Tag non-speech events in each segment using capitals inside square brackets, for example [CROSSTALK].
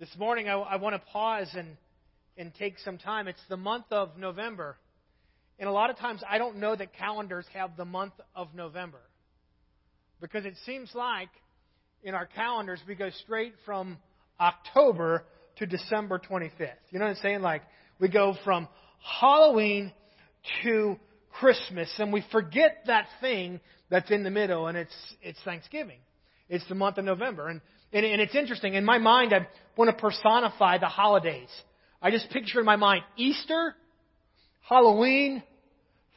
This morning, I, I want to pause and, and take some time. It's the month of November. And a lot of times, I don't know that calendars have the month of November. Because it seems like in our calendars, we go straight from October to December 25th. You know what I'm saying? Like, we go from Halloween to Christmas, and we forget that thing that's in the middle, and it's, it's Thanksgiving. It's the month of November. And, and, and it's interesting. In my mind, I want to personify the holidays. I just picture in my mind Easter, Halloween,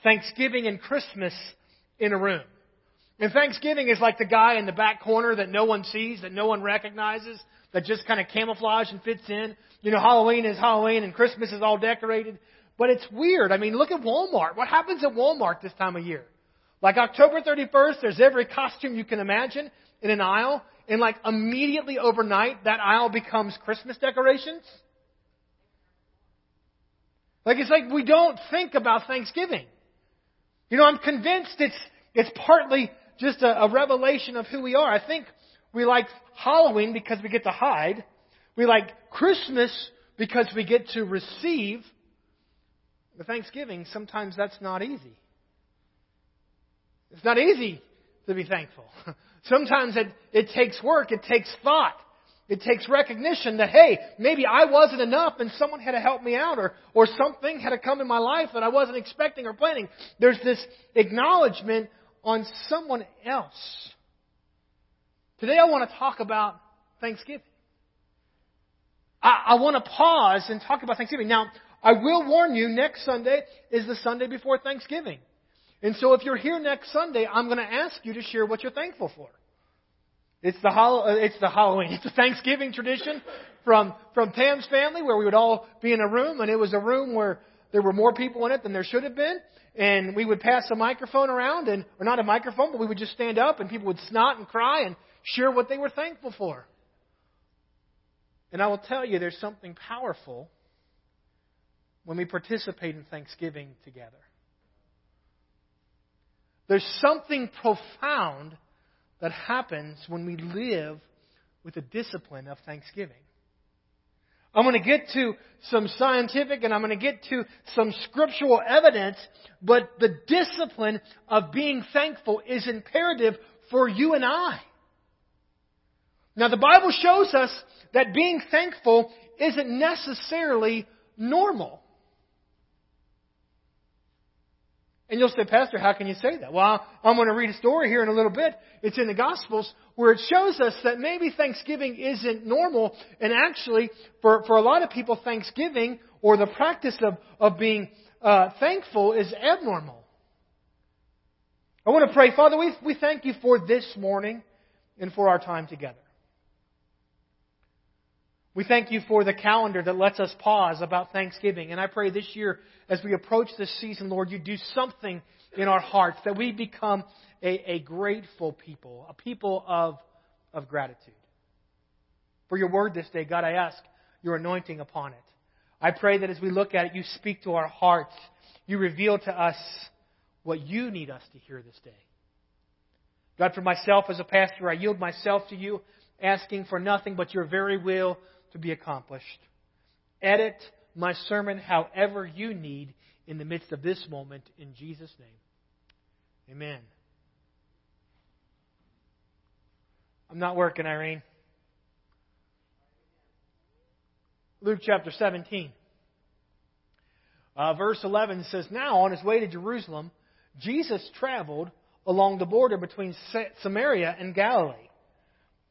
Thanksgiving, and Christmas in a room. And Thanksgiving is like the guy in the back corner that no one sees, that no one recognizes, that just kind of camouflage and fits in. You know, Halloween is Halloween and Christmas is all decorated. But it's weird. I mean, look at Walmart. What happens at Walmart this time of year? Like October 31st, there's every costume you can imagine in an aisle, and like immediately overnight, that aisle becomes Christmas decorations. Like it's like we don't think about Thanksgiving. You know, I'm convinced it's it's partly just a, a revelation of who we are. I think we like Halloween because we get to hide. We like Christmas because we get to receive. But Thanksgiving, sometimes that's not easy. It's not easy to be thankful. [LAUGHS] Sometimes it, it takes work, it takes thought, it takes recognition that, hey, maybe I wasn't enough and someone had to help me out or, or something had to come in my life that I wasn't expecting or planning. There's this acknowledgement on someone else. Today I want to talk about Thanksgiving. I, I want to pause and talk about Thanksgiving. Now, I will warn you, next Sunday is the Sunday before Thanksgiving. And so if you're here next Sunday, I'm going to ask you to share what you're thankful for. It's the, uh, it's the Halloween, [LAUGHS] it's the Thanksgiving tradition from, from Pam's family where we would all be in a room and it was a room where there were more people in it than there should have been. And we would pass a microphone around and, or not a microphone, but we would just stand up and people would snot and cry and share what they were thankful for. And I will tell you, there's something powerful when we participate in Thanksgiving together. There's something profound that happens when we live with the discipline of thanksgiving. I'm going to get to some scientific and I'm going to get to some scriptural evidence, but the discipline of being thankful is imperative for you and I. Now, the Bible shows us that being thankful isn't necessarily normal. And you'll say, Pastor, how can you say that? Well, I'm going to read a story here in a little bit. It's in the Gospels where it shows us that maybe Thanksgiving isn't normal. And actually, for, for a lot of people, Thanksgiving or the practice of, of being uh, thankful is abnormal. I want to pray. Father, we, we thank you for this morning and for our time together. We thank you for the calendar that lets us pause about Thanksgiving. And I pray this year, as we approach this season, Lord, you do something in our hearts that we become a, a grateful people, a people of, of gratitude. For your word this day, God, I ask your anointing upon it. I pray that as we look at it, you speak to our hearts. You reveal to us what you need us to hear this day. God, for myself as a pastor, I yield myself to you, asking for nothing but your very will to be accomplished. Edit my sermon however you need in the midst of this moment in Jesus' name. Amen. I'm not working, Irene. Luke chapter 17. Uh, verse 11 says, Now, on his way to Jerusalem, Jesus traveled along the border between Samaria and Galilee.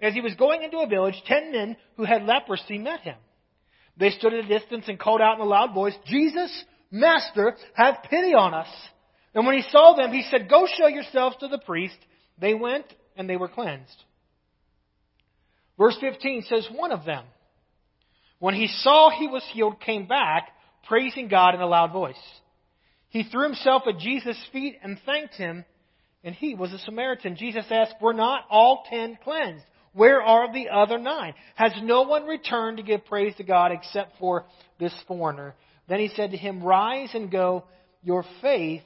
As he was going into a village, ten men who had leprosy met him. They stood at a distance and called out in a loud voice, Jesus, Master, have pity on us. And when he saw them, he said, Go show yourselves to the priest. They went and they were cleansed. Verse 15 says, One of them, when he saw he was healed, came back, praising God in a loud voice. He threw himself at Jesus' feet and thanked him, and he was a Samaritan. Jesus asked, Were not all ten cleansed? Where are the other nine? Has no one returned to give praise to God except for this foreigner? Then he said to him, Rise and go. Your faith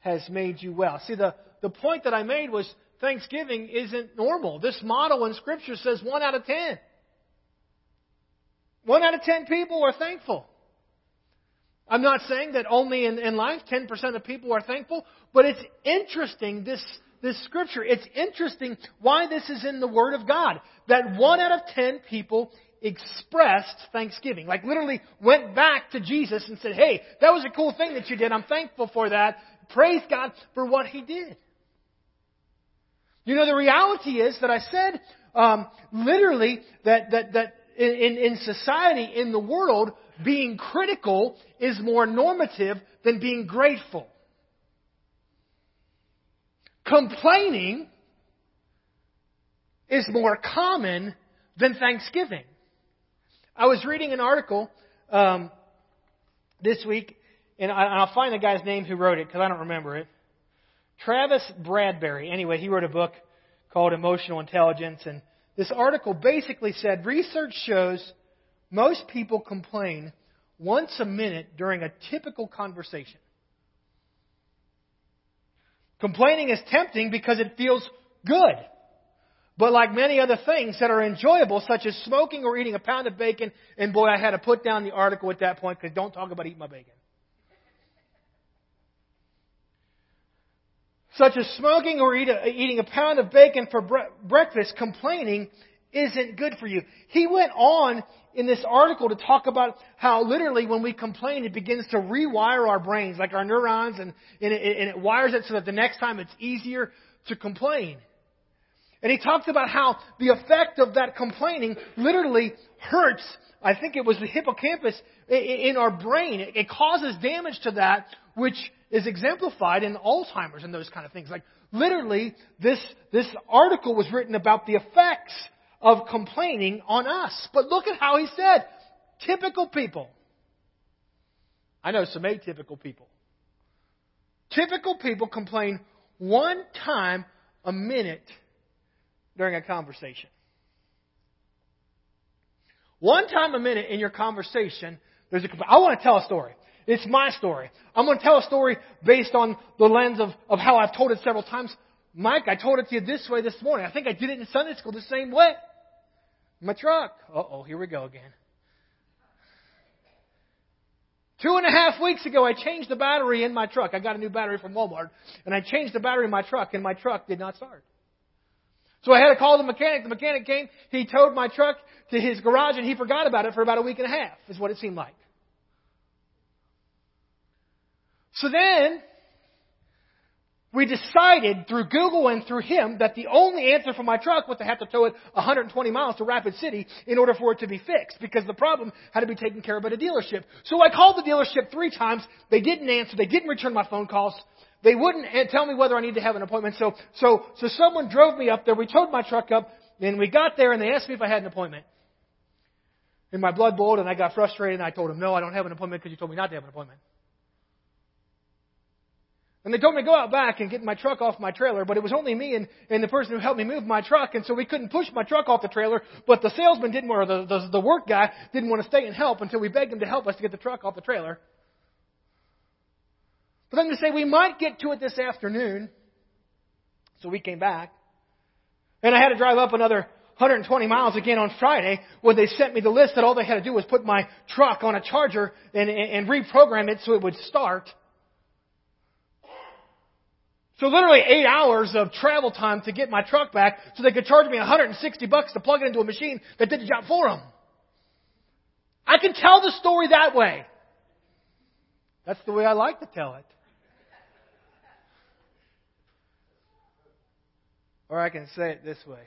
has made you well. See, the, the point that I made was Thanksgiving isn't normal. This model in Scripture says one out of ten. One out of ten people are thankful. I'm not saying that only in, in life 10% of people are thankful, but it's interesting, this, this scripture. It's interesting why this is in the Word of God. That one out of 10 people expressed thanksgiving. Like literally went back to Jesus and said, Hey, that was a cool thing that you did. I'm thankful for that. Praise God for what He did. You know, the reality is that I said um, literally that, that, that in, in society, in the world, being critical is more normative than being grateful. Complaining is more common than thanksgiving. I was reading an article um, this week, and, I, will find the guy's name who wrote it because I don't remember it. Travis Bradberry. Anyway, he wrote a book called Emotional Intelligence, and this article basically said research shows most people complain once a minute during a typical conversation. Complaining is tempting because it feels good. But like many other things that are enjoyable, such as smoking or eating a pound of bacon, and boy, I had to put down the article at that point because don't talk about eating my bacon. Such as smoking or eat a, eating a pound of bacon for bre- breakfast, complaining isn't good for you. He went on in this article to talk about how literally when we complain, it begins to rewire our brains, like our neurons, and, and, it, and it wires it so that the next time it's easier to complain. And he talked about how the effect of that complaining literally hurts, I think it was the hippocampus in our brain. It causes damage to that, which is exemplified in Alzheimer's and those kind of things. Like literally, this, this article was written about the effects of complaining on us. But look at how he said, typical people. I know some atypical people. Typical people complain one time a minute during a conversation. One time a minute in your conversation, there's a. I want to tell a story. It's my story. I'm going to tell a story based on the lens of, of how I've told it several times. Mike, I told it to you this way this morning. I think I did it in Sunday school the same way. My truck. Uh oh, here we go again. Two and a half weeks ago, I changed the battery in my truck. I got a new battery from Walmart, and I changed the battery in my truck, and my truck did not start. So I had to call the mechanic. The mechanic came. He towed my truck to his garage and he forgot about it for about a week and a half, is what it seemed like. So then, we decided through Google and through him that the only answer for my truck was to have to tow it 120 miles to Rapid City in order for it to be fixed because the problem had to be taken care of at a dealership. So I called the dealership three times. They didn't answer. They didn't return my phone calls. They wouldn't eh, tell me whether I needed to have an appointment. So, so, so someone drove me up there. We towed my truck up, and we got there, and they asked me if I had an appointment. And my blood boiled, and I got frustrated, and I told them, no, I don't have an appointment because you told me not to have an appointment. And they told me to go out back and get my truck off my trailer, but it was only me and, and the person who helped me move my truck, and so we couldn't push my truck off the trailer, but the salesman didn't, or the, the, the work guy didn't want to stay and help until we begged him to help us to get the truck off the trailer. But then to say we might get to it this afternoon. So we came back. And I had to drive up another 120 miles again on Friday when they sent me the list that all they had to do was put my truck on a charger and, and, and reprogram it so it would start. So literally eight hours of travel time to get my truck back so they could charge me 160 bucks to plug it into a machine that did the job for them. I can tell the story that way. That's the way I like to tell it. Or I can say it this way.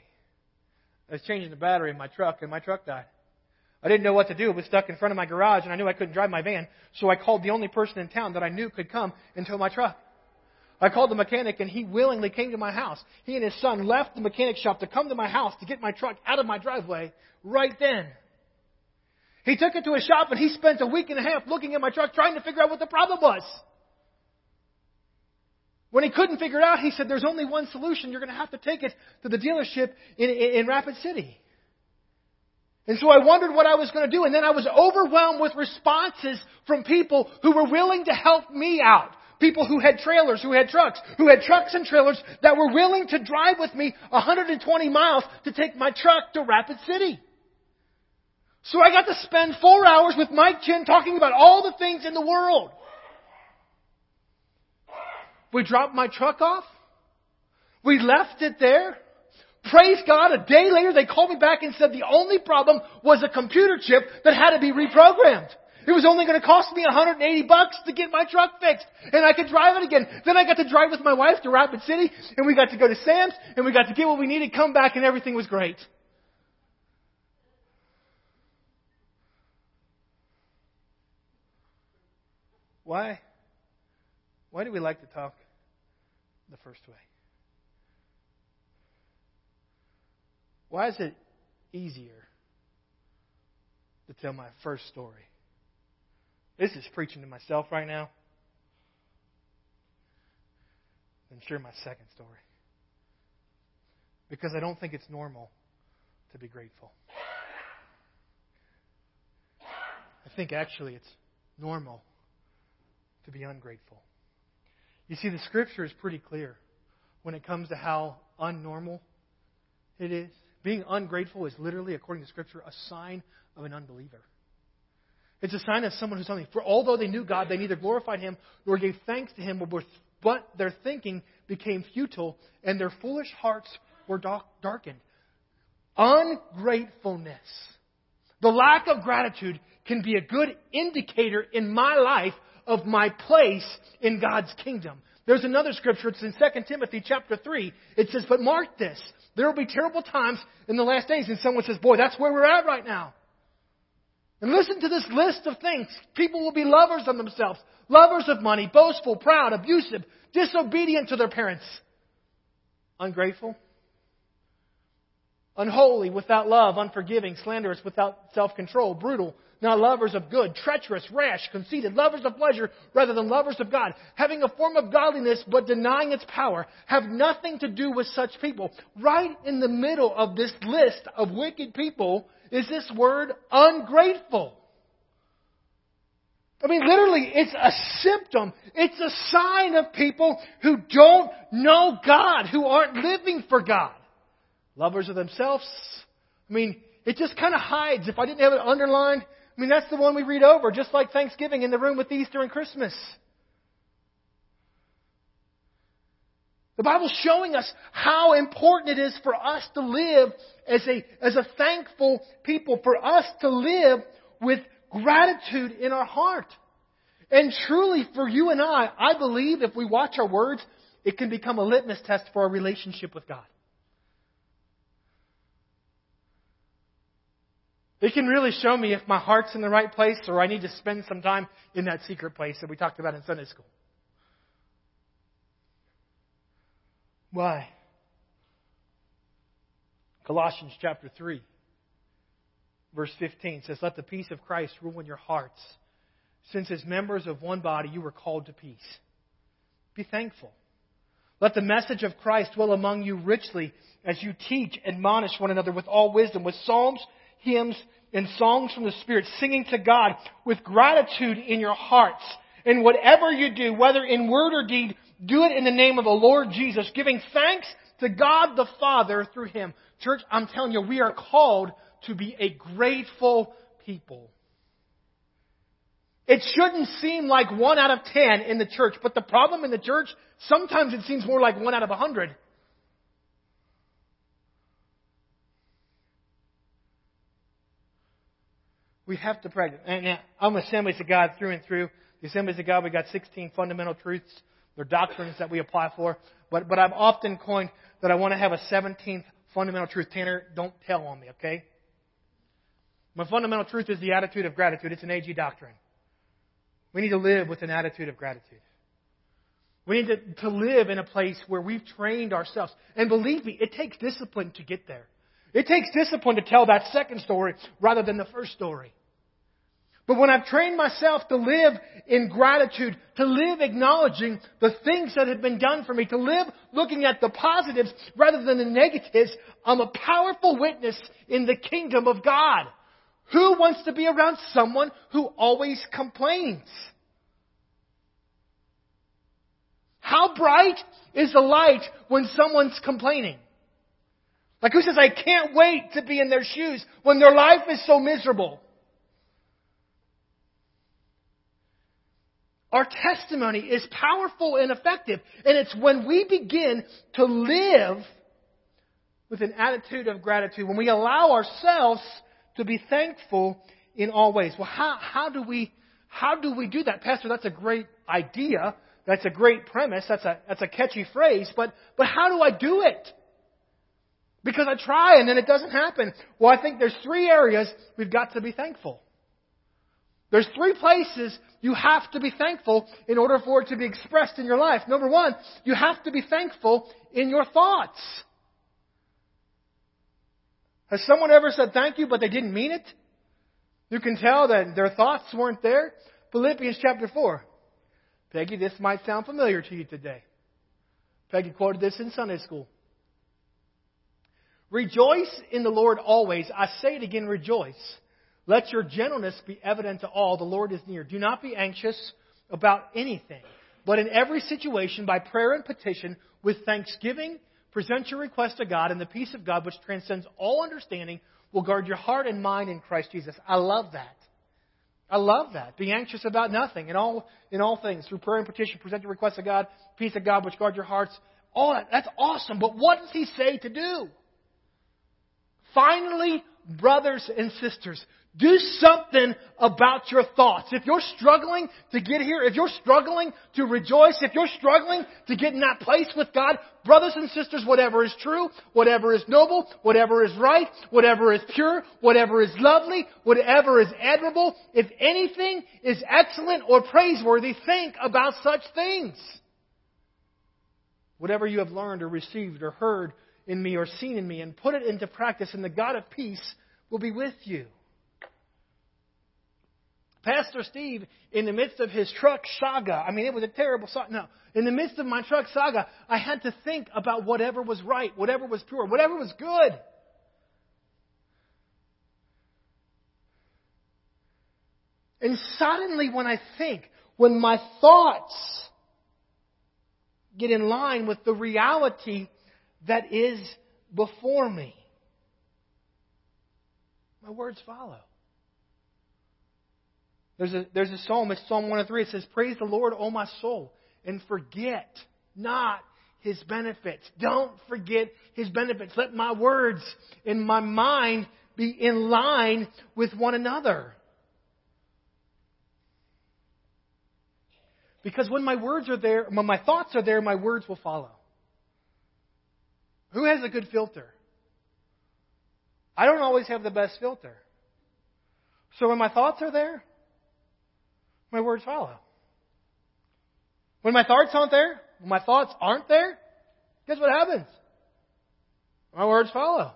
I was changing the battery in my truck, and my truck died. I didn't know what to do. It was stuck in front of my garage, and I knew I couldn't drive my van. So I called the only person in town that I knew could come and tow my truck. I called the mechanic, and he willingly came to my house. He and his son left the mechanic shop to come to my house to get my truck out of my driveway right then. He took it to a shop, and he spent a week and a half looking at my truck trying to figure out what the problem was. When he couldn't figure it out, he said, There's only one solution. You're going to have to take it to the dealership in, in, in Rapid City. And so I wondered what I was going to do. And then I was overwhelmed with responses from people who were willing to help me out. People who had trailers, who had trucks, who had trucks and trailers that were willing to drive with me 120 miles to take my truck to Rapid City. So I got to spend four hours with Mike Chin talking about all the things in the world. We dropped my truck off. We left it there. Praise God, a day later they called me back and said the only problem was a computer chip that had to be reprogrammed. It was only going to cost me 180 bucks to get my truck fixed, and I could drive it again. Then I got to drive with my wife to Rapid City, and we got to go to Sam's, and we got to get what we needed, come back, and everything was great. Why? Why do we like to talk the first way? Why is it easier to tell my first story? This is preaching to myself right now. Then share my second story. Because I don't think it's normal to be grateful. I think actually it's normal to be ungrateful. You see, the scripture is pretty clear when it comes to how unnormal it is. Being ungrateful is literally, according to scripture, a sign of an unbeliever. It's a sign of someone who's something. For although they knew God, they neither glorified Him nor gave thanks to Him, but their thinking became futile and their foolish hearts were darkened. Ungratefulness, the lack of gratitude, can be a good indicator in my life of my place in God's kingdom. There's another scripture, it's in 2 Timothy chapter 3. It says, But mark this, there will be terrible times in the last days. And someone says, Boy, that's where we're at right now. And listen to this list of things. People will be lovers of themselves, lovers of money, boastful, proud, abusive, disobedient to their parents, ungrateful, unholy, without love, unforgiving, slanderous, without self control, brutal, not lovers of good, treacherous, rash, conceited, lovers of pleasure rather than lovers of God, having a form of godliness but denying its power, have nothing to do with such people. Right in the middle of this list of wicked people is this word ungrateful. I mean, literally, it's a symptom. It's a sign of people who don't know God, who aren't living for God. Lovers of themselves. I mean, it just kind of hides. If I didn't have it underlined, I mean, that's the one we read over, just like Thanksgiving in the room with Easter and Christmas. The Bible's showing us how important it is for us to live as a, as a thankful people, for us to live with gratitude in our heart. And truly, for you and I, I believe if we watch our words, it can become a litmus test for our relationship with God. It can really show me if my heart's in the right place or I need to spend some time in that secret place that we talked about in Sunday school. Why? Colossians chapter 3, verse 15 says, Let the peace of Christ rule in your hearts, since as members of one body you were called to peace. Be thankful. Let the message of Christ dwell among you richly as you teach, admonish one another with all wisdom, with psalms hymns, and songs from the Spirit, singing to God with gratitude in your hearts. And whatever you do, whether in word or deed, do it in the name of the Lord Jesus, giving thanks to God the Father through Him. Church, I'm telling you, we are called to be a grateful people. It shouldn't seem like one out of ten in the church, but the problem in the church, sometimes it seems more like one out of a hundred. We have to practice. And uh, I'm a Assemblies of God through and through. The Assemblies of God, we got 16 fundamental truths. They're doctrines that we apply for. But, but I've often coined that I want to have a 17th fundamental truth. Tanner, don't tell on me, okay? My fundamental truth is the attitude of gratitude. It's an AG doctrine. We need to live with an attitude of gratitude. We need to, to live in a place where we've trained ourselves. And believe me, it takes discipline to get there. It takes discipline to tell that second story rather than the first story. But when I've trained myself to live in gratitude, to live acknowledging the things that have been done for me, to live looking at the positives rather than the negatives, I'm a powerful witness in the kingdom of God. Who wants to be around someone who always complains? How bright is the light when someone's complaining? Like who says, I can't wait to be in their shoes when their life is so miserable? Our testimony is powerful and effective. And it's when we begin to live with an attitude of gratitude, when we allow ourselves to be thankful in all ways. Well, how, how do we, how do we do that? Pastor, that's a great idea. That's a great premise. That's a, that's a catchy phrase. But, but how do I do it? Because I try and then it doesn't happen. Well, I think there's three areas we've got to be thankful. There's three places you have to be thankful in order for it to be expressed in your life. Number one, you have to be thankful in your thoughts. Has someone ever said thank you, but they didn't mean it? You can tell that their thoughts weren't there. Philippians chapter 4. Peggy, this might sound familiar to you today. Peggy quoted this in Sunday school. Rejoice in the Lord always. I say it again, rejoice. Let your gentleness be evident to all. The Lord is near. Do not be anxious about anything, but in every situation, by prayer and petition, with thanksgiving, present your request to God, and the peace of God, which transcends all understanding, will guard your heart and mind in Christ Jesus. I love that. I love that. Be anxious about nothing in all in all things through prayer and petition. Present your request to God, peace of God, which guard your hearts. All that. That's awesome. But what does He say to do? Finally, brothers and sisters, do something about your thoughts. If you're struggling to get here, if you're struggling to rejoice, if you're struggling to get in that place with God, brothers and sisters, whatever is true, whatever is noble, whatever is right, whatever is pure, whatever is lovely, whatever is admirable, if anything is excellent or praiseworthy, think about such things. Whatever you have learned or received or heard in me or seen in me and put it into practice, and the God of peace will be with you. Pastor Steve, in the midst of his truck saga, I mean, it was a terrible saga. No, in the midst of my truck saga, I had to think about whatever was right, whatever was pure, whatever was good. And suddenly, when I think, when my thoughts get in line with the reality that is before me, my words follow. There's a, there's a psalm, it's Psalm 103. It says, Praise the Lord, O my soul, and forget not his benefits. Don't forget his benefits. Let my words and my mind be in line with one another. Because when my words are there, when my thoughts are there, my words will follow. Who has a good filter? I don't always have the best filter. So when my thoughts are there, my words follow. When my thoughts aren't there, when my thoughts aren't there, guess what happens? My words follow.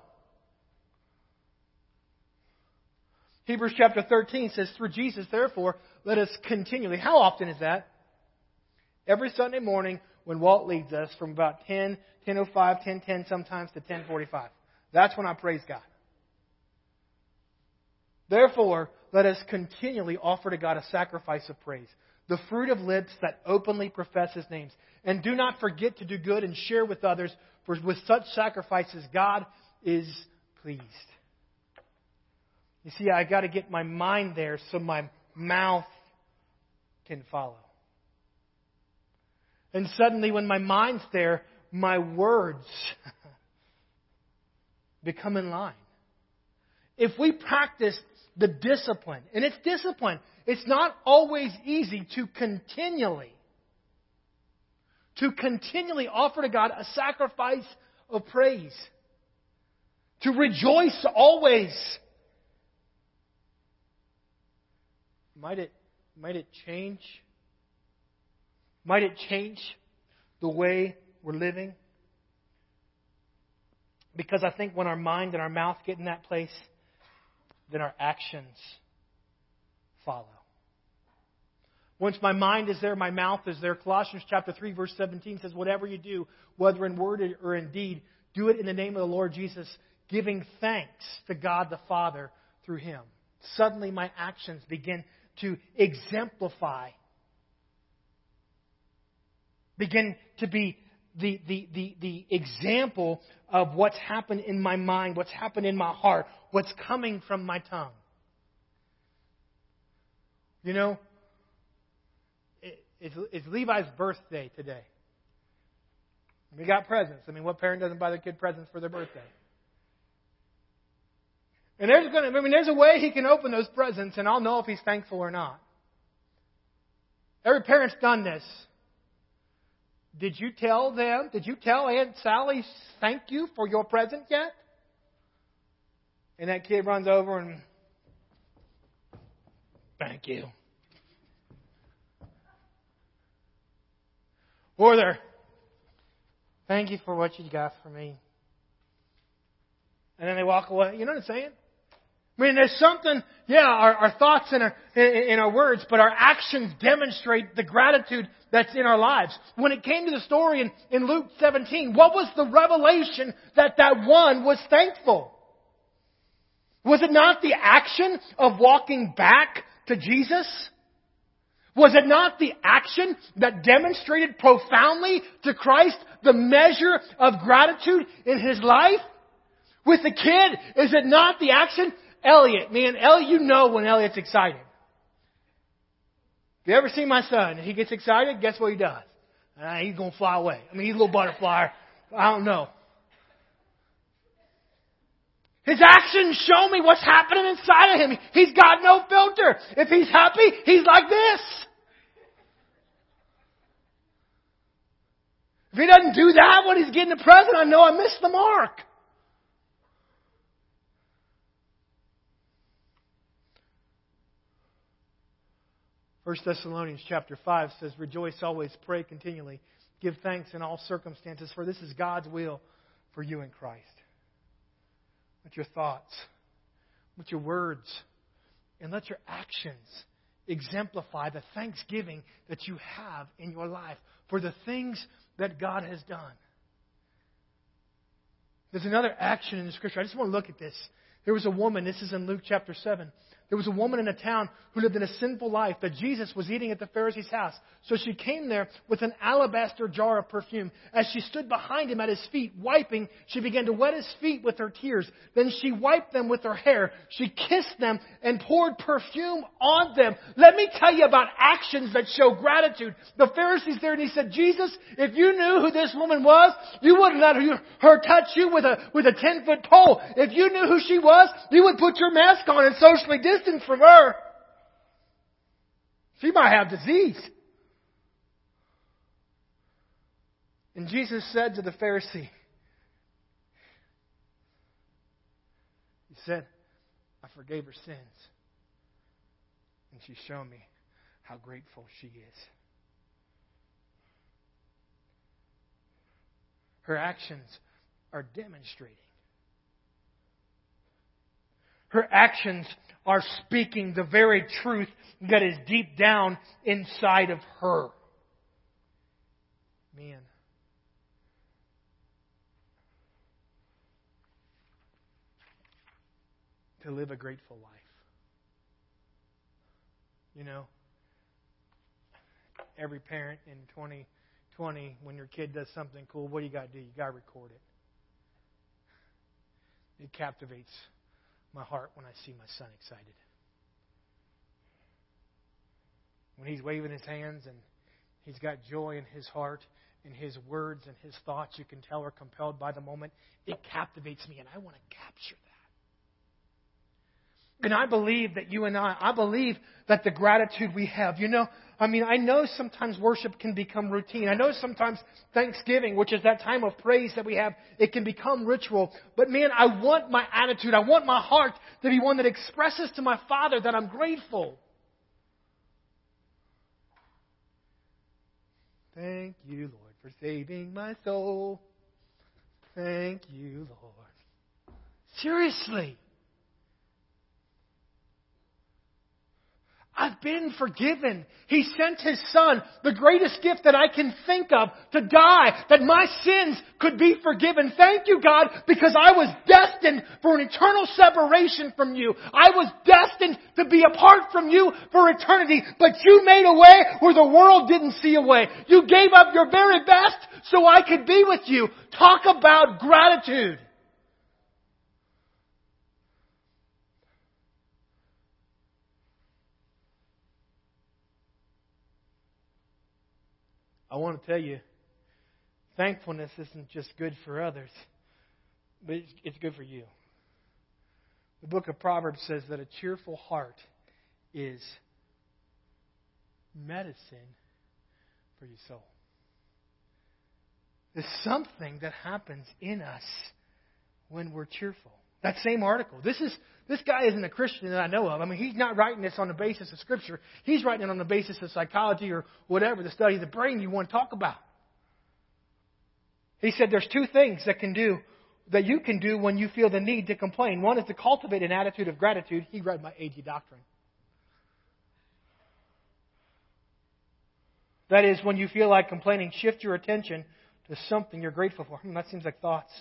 Hebrews chapter 13 says, Through Jesus, therefore, let us continually. How often is that? Every Sunday morning when Walt leads us from about 10, 10.05, 10.10 sometimes to 10.45. That's when I praise God. Therefore, let us continually offer to God a sacrifice of praise, the fruit of lips that openly profess His names. And do not forget to do good and share with others, for with such sacrifices, God is pleased. You see, I got to get my mind there so my mouth can follow. And suddenly, when my mind's there, my words [LAUGHS] become in line. If we practice the discipline. And it's discipline. It's not always easy to continually, to continually offer to God a sacrifice of praise. To rejoice always. Might it, might it change? Might it change the way we're living? Because I think when our mind and our mouth get in that place, then our actions follow. Once my mind is there, my mouth is there. Colossians chapter 3 verse 17 says, whatever you do, whether in word or in deed, do it in the name of the Lord Jesus, giving thanks to God the Father through Him. Suddenly my actions begin to exemplify, begin to be the, the, the, the example of what's happened in my mind, what's happened in my heart, what's coming from my tongue. You know, it's, it's Levi's birthday today. We got presents. I mean, what parent doesn't buy their kid presents for their birthday? And there's going to, I mean, there's a way he can open those presents, and I'll know if he's thankful or not. Every parent's done this. Did you tell them, did you tell Aunt Sally thank you for your present yet? And that kid runs over and, thank you. Or they're, thank you for what you got for me. And then they walk away. You know what I'm saying? I mean, there's something, yeah, our, our thoughts and our, our words, but our actions demonstrate the gratitude that's in our lives. When it came to the story in, in Luke 17, what was the revelation that that one was thankful? Was it not the action of walking back to Jesus? Was it not the action that demonstrated profoundly to Christ the measure of gratitude in his life? With the kid, is it not the action Elliot, man, Elliot, you know when Elliot's excited. If you ever see my son, he gets excited, guess what he does? Uh, he's going to fly away. I mean, he's a little butterfly. I don't know. His actions show me what's happening inside of him. He's got no filter. If he's happy, he's like this. If he doesn't do that when he's getting the present, I know I missed the mark. 1 Thessalonians chapter 5 says, Rejoice always, pray continually, give thanks in all circumstances, for this is God's will for you in Christ. Let your thoughts, let your words, and let your actions exemplify the thanksgiving that you have in your life for the things that God has done. There's another action in the scripture. I just want to look at this. There was a woman, this is in Luke chapter 7. There was a woman in a town who lived in a sinful life that Jesus was eating at the Pharisee's house. So she came there with an alabaster jar of perfume. As she stood behind him at his feet, wiping, she began to wet his feet with her tears. Then she wiped them with her hair. She kissed them and poured perfume on them. Let me tell you about actions that show gratitude. The Pharisee's there and he said, Jesus, if you knew who this woman was, you wouldn't let her touch you with a, with a 10 foot pole. If you knew who she was, you would put your mask on and socially distance distance from her. She might have disease. And Jesus said to the Pharisee, He said, I forgave her sins. And she showed me how grateful she is. Her actions are demonstrating. Her actions are speaking the very truth that is deep down inside of her. Man. To live a grateful life. You know, every parent in 2020, when your kid does something cool, what do you got to do? You got to record it. It captivates my heart when I see my son excited. When he's waving his hands and he's got joy in his heart and his words and his thoughts, you can tell are compelled by the moment. It captivates me, and I want to capture that. And I believe that you and I, I believe that the gratitude we have, you know, I mean, I know sometimes worship can become routine. I know sometimes Thanksgiving, which is that time of praise that we have, it can become ritual. But man, I want my attitude, I want my heart to be one that expresses to my Father that I'm grateful. Thank you, Lord, for saving my soul. Thank you, Lord. Seriously. I've been forgiven. He sent His Son, the greatest gift that I can think of, to die, that my sins could be forgiven. Thank you, God, because I was destined for an eternal separation from you. I was destined to be apart from you for eternity, but you made a way where the world didn't see a way. You gave up your very best so I could be with you. Talk about gratitude. I want to tell you, thankfulness isn't just good for others, but it's good for you. The book of Proverbs says that a cheerful heart is medicine for your soul. There's something that happens in us when we're cheerful. That same article. This is this guy isn't a Christian that I know of. I mean, he's not writing this on the basis of Scripture. He's writing it on the basis of psychology or whatever, the study of the brain you want to talk about. He said there's two things that can do that you can do when you feel the need to complain. One is to cultivate an attitude of gratitude. He read my AG doctrine. That is, when you feel like complaining, shift your attention to something you're grateful for. Hmm, that seems like thoughts.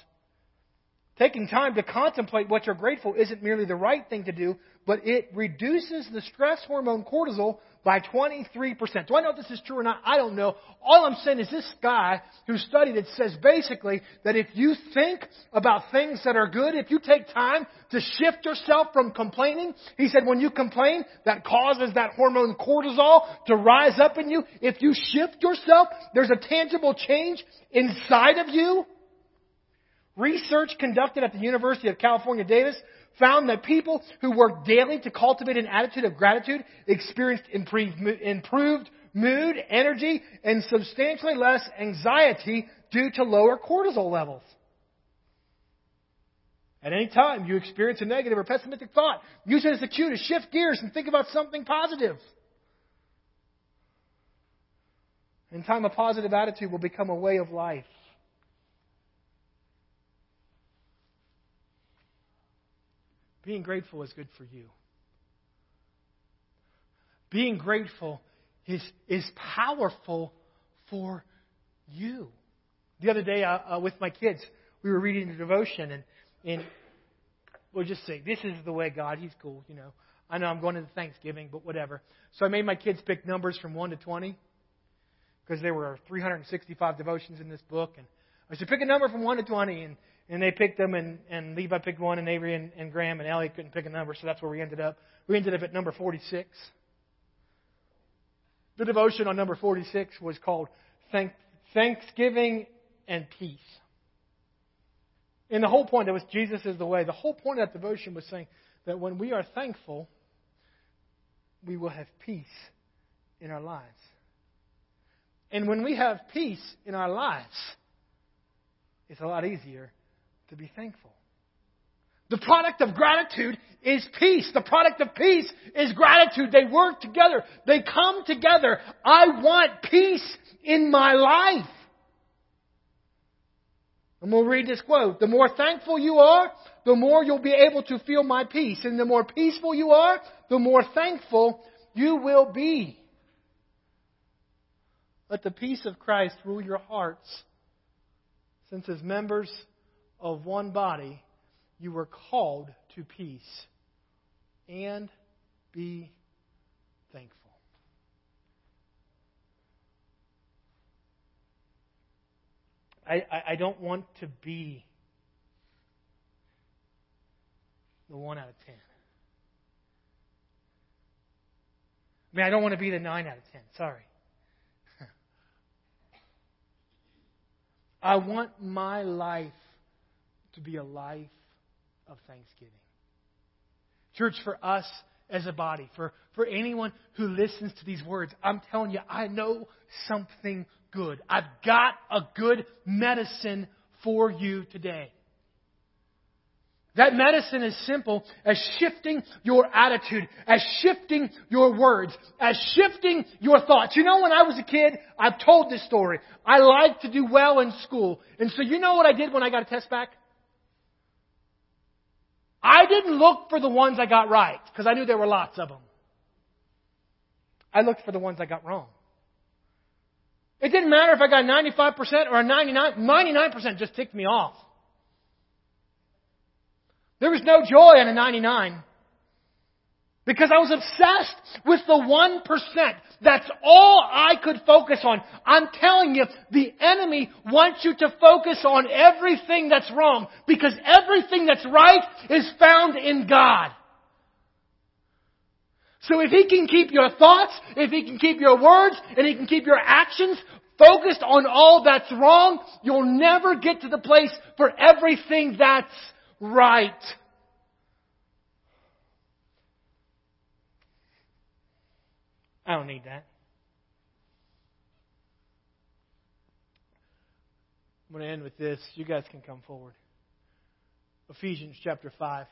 Taking time to contemplate what you're grateful isn't merely the right thing to do, but it reduces the stress hormone cortisol by 23%. Do I know if this is true or not? I don't know. All I'm saying is this guy who studied it says basically that if you think about things that are good, if you take time to shift yourself from complaining, he said when you complain, that causes that hormone cortisol to rise up in you. If you shift yourself, there's a tangible change inside of you Research conducted at the University of California, Davis found that people who worked daily to cultivate an attitude of gratitude experienced improved mood, energy, and substantially less anxiety due to lower cortisol levels. At any time you experience a negative or pessimistic thought, use it as a cue to shift gears and think about something positive. In time, a positive attitude will become a way of life. Being grateful is good for you. Being grateful is, is powerful for you. The other day, uh, uh, with my kids, we were reading the devotion, and, and we'll just say, This is the way God, He's cool, you know. I know I'm going to Thanksgiving, but whatever. So I made my kids pick numbers from 1 to 20 because there were 365 devotions in this book. And I said, pick a number from 1 to 20. And and they picked them, and, and Levi picked one, and Avery and, and Graham and Ellie couldn't pick a number, so that's where we ended up. We ended up at number 46. The devotion on number 46 was called Thank, Thanksgiving and Peace. And the whole point, that was Jesus is the way. The whole point of that devotion was saying that when we are thankful, we will have peace in our lives. And when we have peace in our lives, it's a lot easier to be thankful. The product of gratitude is peace. The product of peace is gratitude. They work together. They come together. I want peace in my life. And we'll read this quote. The more thankful you are, the more you'll be able to feel my peace. And the more peaceful you are, the more thankful you will be. Let the peace of Christ rule your hearts, since as members of one body, you were called to peace. And be thankful. I, I, I don't want to be the one out of ten. I mean, I don't want to be the nine out of ten. Sorry. [LAUGHS] I want my life to be a life of thanksgiving. Church, for us as a body, for, for anyone who listens to these words, I'm telling you, I know something good. I've got a good medicine for you today. That medicine is simple as shifting your attitude, as shifting your words, as shifting your thoughts. You know, when I was a kid, I've told this story. I liked to do well in school. And so you know what I did when I got a test back? I didn't look for the ones I got right because I knew there were lots of them. I looked for the ones I got wrong. It didn't matter if I got 95% or a 99, 99% just ticked me off. There was no joy in a 99. Because I was obsessed with the 1%. That's all I could focus on. I'm telling you, the enemy wants you to focus on everything that's wrong because everything that's right is found in God. So if he can keep your thoughts, if he can keep your words, and he can keep your actions focused on all that's wrong, you'll never get to the place for everything that's right. I don't need that. I'm going to end with this. You guys can come forward. Ephesians chapter 5,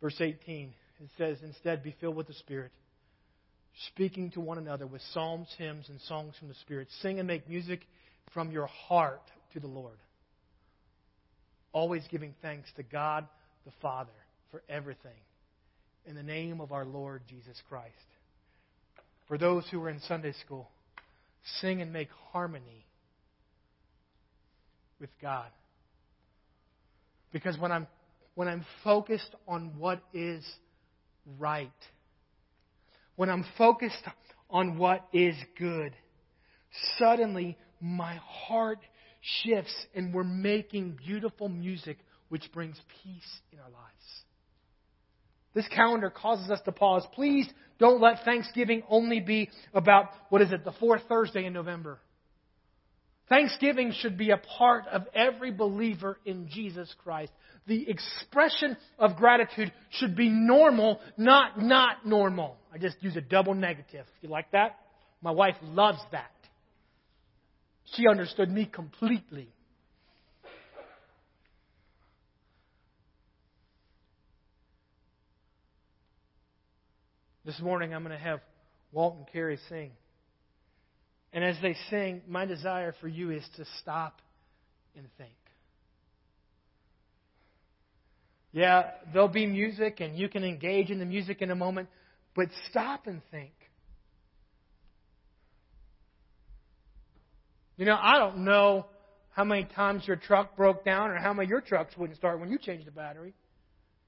verse 18. It says, Instead, be filled with the Spirit, speaking to one another with psalms, hymns, and songs from the Spirit. Sing and make music from your heart to the Lord. Always giving thanks to God the Father for everything. In the name of our Lord Jesus Christ. For those who are in Sunday school, sing and make harmony with God. Because when I'm, when I'm focused on what is right, when I'm focused on what is good, suddenly my heart shifts and we're making beautiful music which brings peace in our lives. This calendar causes us to pause. Please don't let Thanksgiving only be about, what is it, the fourth Thursday in November. Thanksgiving should be a part of every believer in Jesus Christ. The expression of gratitude should be normal, not not normal. I just use a double negative. You like that? My wife loves that. She understood me completely. This morning I'm going to have Walt and Carrie sing. And as they sing, my desire for you is to stop and think. Yeah, there'll be music and you can engage in the music in a moment, but stop and think. You know, I don't know how many times your truck broke down or how many your trucks wouldn't start when you changed the battery.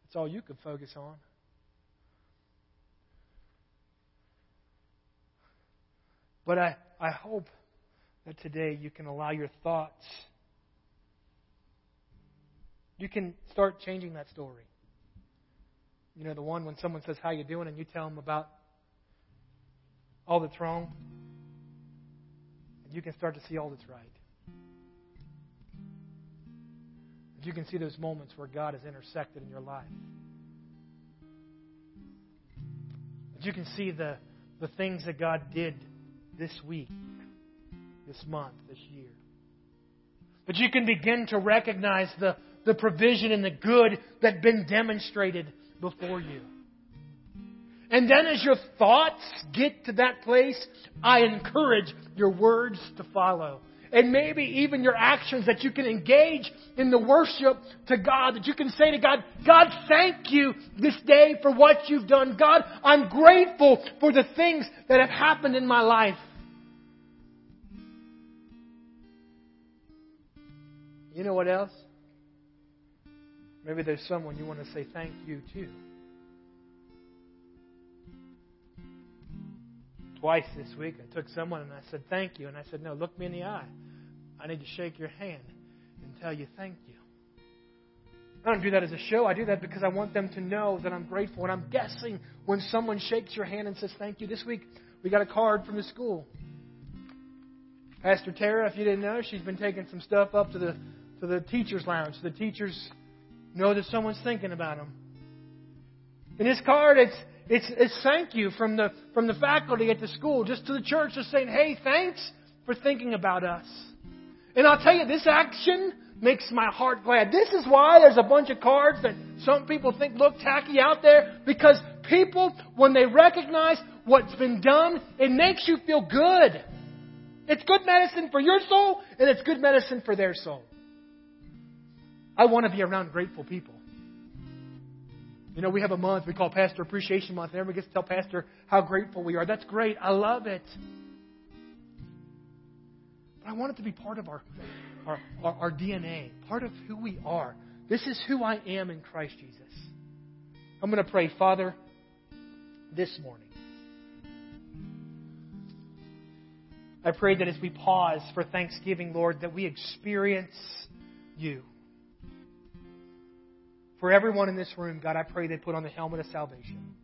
That's all you could focus on. But I, I hope that today you can allow your thoughts. You can start changing that story. You know, the one when someone says, How you doing? and you tell them about all that's wrong. And you can start to see all that's right. You can see those moments where God has intersected in your life. You can see the, the things that God did this week, this month, this year. But you can begin to recognize the, the provision and the good that's been demonstrated before you. And then as your thoughts get to that place, I encourage your words to follow and maybe even your actions that you can engage in the worship to God, that you can say to God, God, thank you this day for what you've done. God, I'm grateful for the things that have happened in my life. You know what else? Maybe there's someone you want to say thank you to. Twice this week, I took someone and I said thank you. And I said, No, look me in the eye. I need to shake your hand and tell you thank you. I don't do that as a show. I do that because I want them to know that I'm grateful. And I'm guessing when someone shakes your hand and says thank you. This week, we got a card from the school. Pastor Tara, if you didn't know, she's been taking some stuff up to the to the teacher's lounge. The teachers know that someone's thinking about them. In this card, it's it's, it's thank you from the from the faculty at the school, just to the church, just saying, "Hey, thanks for thinking about us." And I'll tell you, this action makes my heart glad. This is why there's a bunch of cards that some people think look tacky out there because people, when they recognize what's been done, it makes you feel good. It's good medicine for your soul and it's good medicine for their soul. I want to be around grateful people. You know, we have a month we call Pastor Appreciation Month, and everybody gets to tell Pastor how grateful we are. That's great. I love it. I want it to be part of our, our, our, our DNA, part of who we are. This is who I am in Christ Jesus. I'm going to pray, Father, this morning. I pray that as we pause for Thanksgiving, Lord, that we experience you. For everyone in this room, God, I pray they put on the helmet of salvation.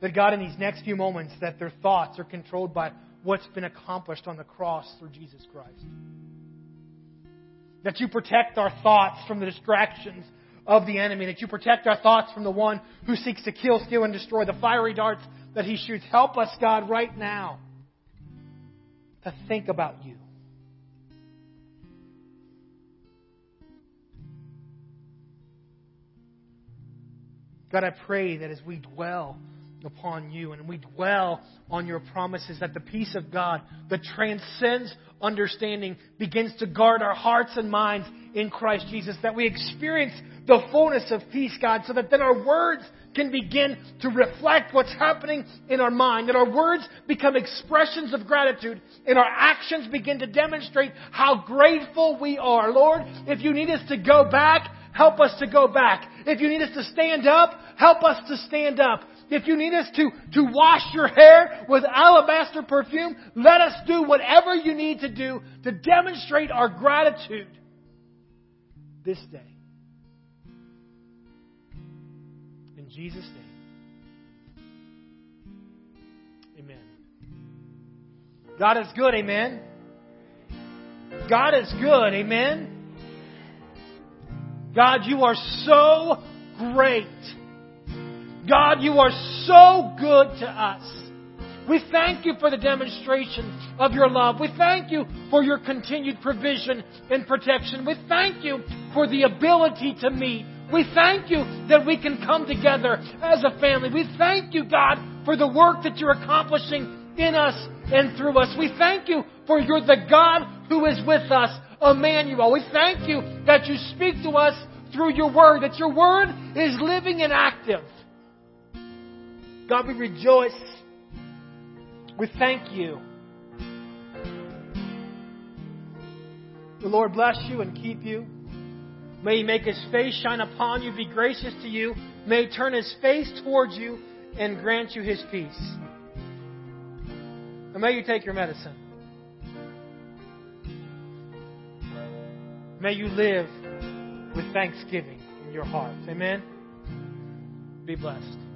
That God, in these next few moments, that their thoughts are controlled by what's been accomplished on the cross through Jesus Christ. That you protect our thoughts from the distractions of the enemy. That you protect our thoughts from the one who seeks to kill, steal, and destroy, the fiery darts that he shoots. Help us, God, right now to think about you. God, I pray that as we dwell upon you and we dwell on your promises, that the peace of God that transcends understanding begins to guard our hearts and minds in Christ Jesus, that we experience the fullness of peace, God, so that then our words can begin to reflect what's happening in our mind, that our words become expressions of gratitude, and our actions begin to demonstrate how grateful we are. Lord, if you need us to go back, help us to go back. If you need us to stand up, help us to stand up. If you need us to, to wash your hair with alabaster perfume, let us do whatever you need to do to demonstrate our gratitude this day. In Jesus' name. Amen. God is good, amen. God is good, amen. God, you are so great. God, you are so good to us. We thank you for the demonstration of your love. We thank you for your continued provision and protection. We thank you for the ability to meet. We thank you that we can come together as a family. We thank you, God, for the work that you're accomplishing in us and through us. We thank you for you're the God who is with us, Emmanuel. We thank you that you speak to us through your word, that your word is living and active. God, we rejoice. We thank you. The Lord bless you and keep you. May he make his face shine upon you, be gracious to you. May he turn his face towards you and grant you his peace. And may you take your medicine. May you live with thanksgiving in your heart. Amen. Be blessed.